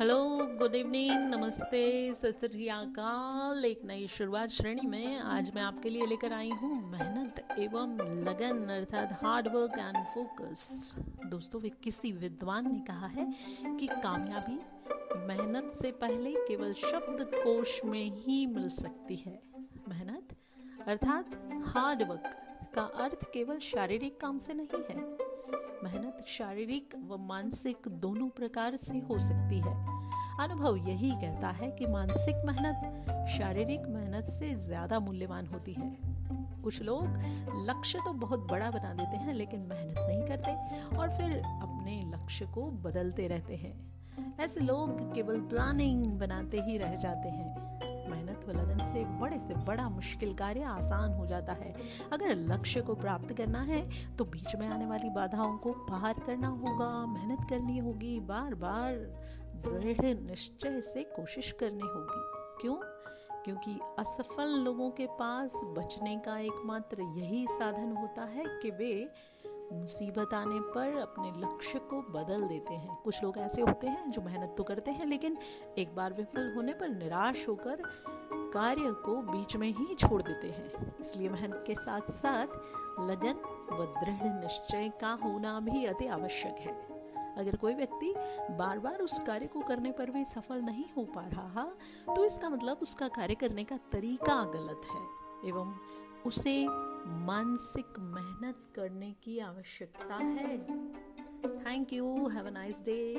Good evening नमस्ते सत एक नई शुरुआत श्रेणी में आज मैं आपके लिए लेकर आई हूँ मेहनत एवं लगन, अर्थात हार्ड वर्क एंड फोकस दोस्तों किसी विद्वान ने कहा है कि कामयाबी मेहनत से पहले केवल शब्द कोश में ही मिल सकती है। मेहनत, अर्थात हार्ड वर्क का अर्थ केवल शारीरिक काम से नहीं है मेहनत शारीरिक व मानसिक दोनों प्रकार से हो सकती है। अनुभव यही कहता है कि मानसिक मेहनत शारीरिक मेहनत से ज़्यादा मूल्यवान होती है। कुछ लोग लक्ष्य तो बहुत बड़ा बना देते हैं, लेकिन मेहनत नहीं करते और फिर अपने लक्ष्य को बदलते रहते हैं। ऐसे लोग केवल प्लानिंग बनाते ही रह जाते हैं। मेहनत व लगन से बड़े से बड़ा मुश्किल कार्य आसान हो जाता है। अगर लक्ष्य को प्राप्त करना है तो बीच में आने वाली बाधाओं को पार करना होगा, मेहनत करनी होगी बार बार दृढ़ निश्चय से कोशिश करनी होगी। क्यों? क्योंकि असफल लोगों के पास बचने का एकमात्र यही साधन होता है कि वे मुसीबत आने पर अपने लक्ष्य को बदल देते हैं। कुछ लोग ऐसे होते हैं जो मेहनत तो करते हैं, लेकिन एक बार विफल होने पर निराश होकर कार्य को बीच में ही छोड़ देते हैं। इसलिए मेहनत के साथ साथ लगन व दृढ़ निश्चय का होना भी अति आवश्यक है। अगर कोई व्यक्ति बार बार उस कार्य को करने पर भी सफल नहीं हो पा रहा तो इसका मतलब उसका कार्य करने का तरीका गलत है, एवं उसे मानसिक मेहनत करने की आवश्यकता है। Thank you have a nice day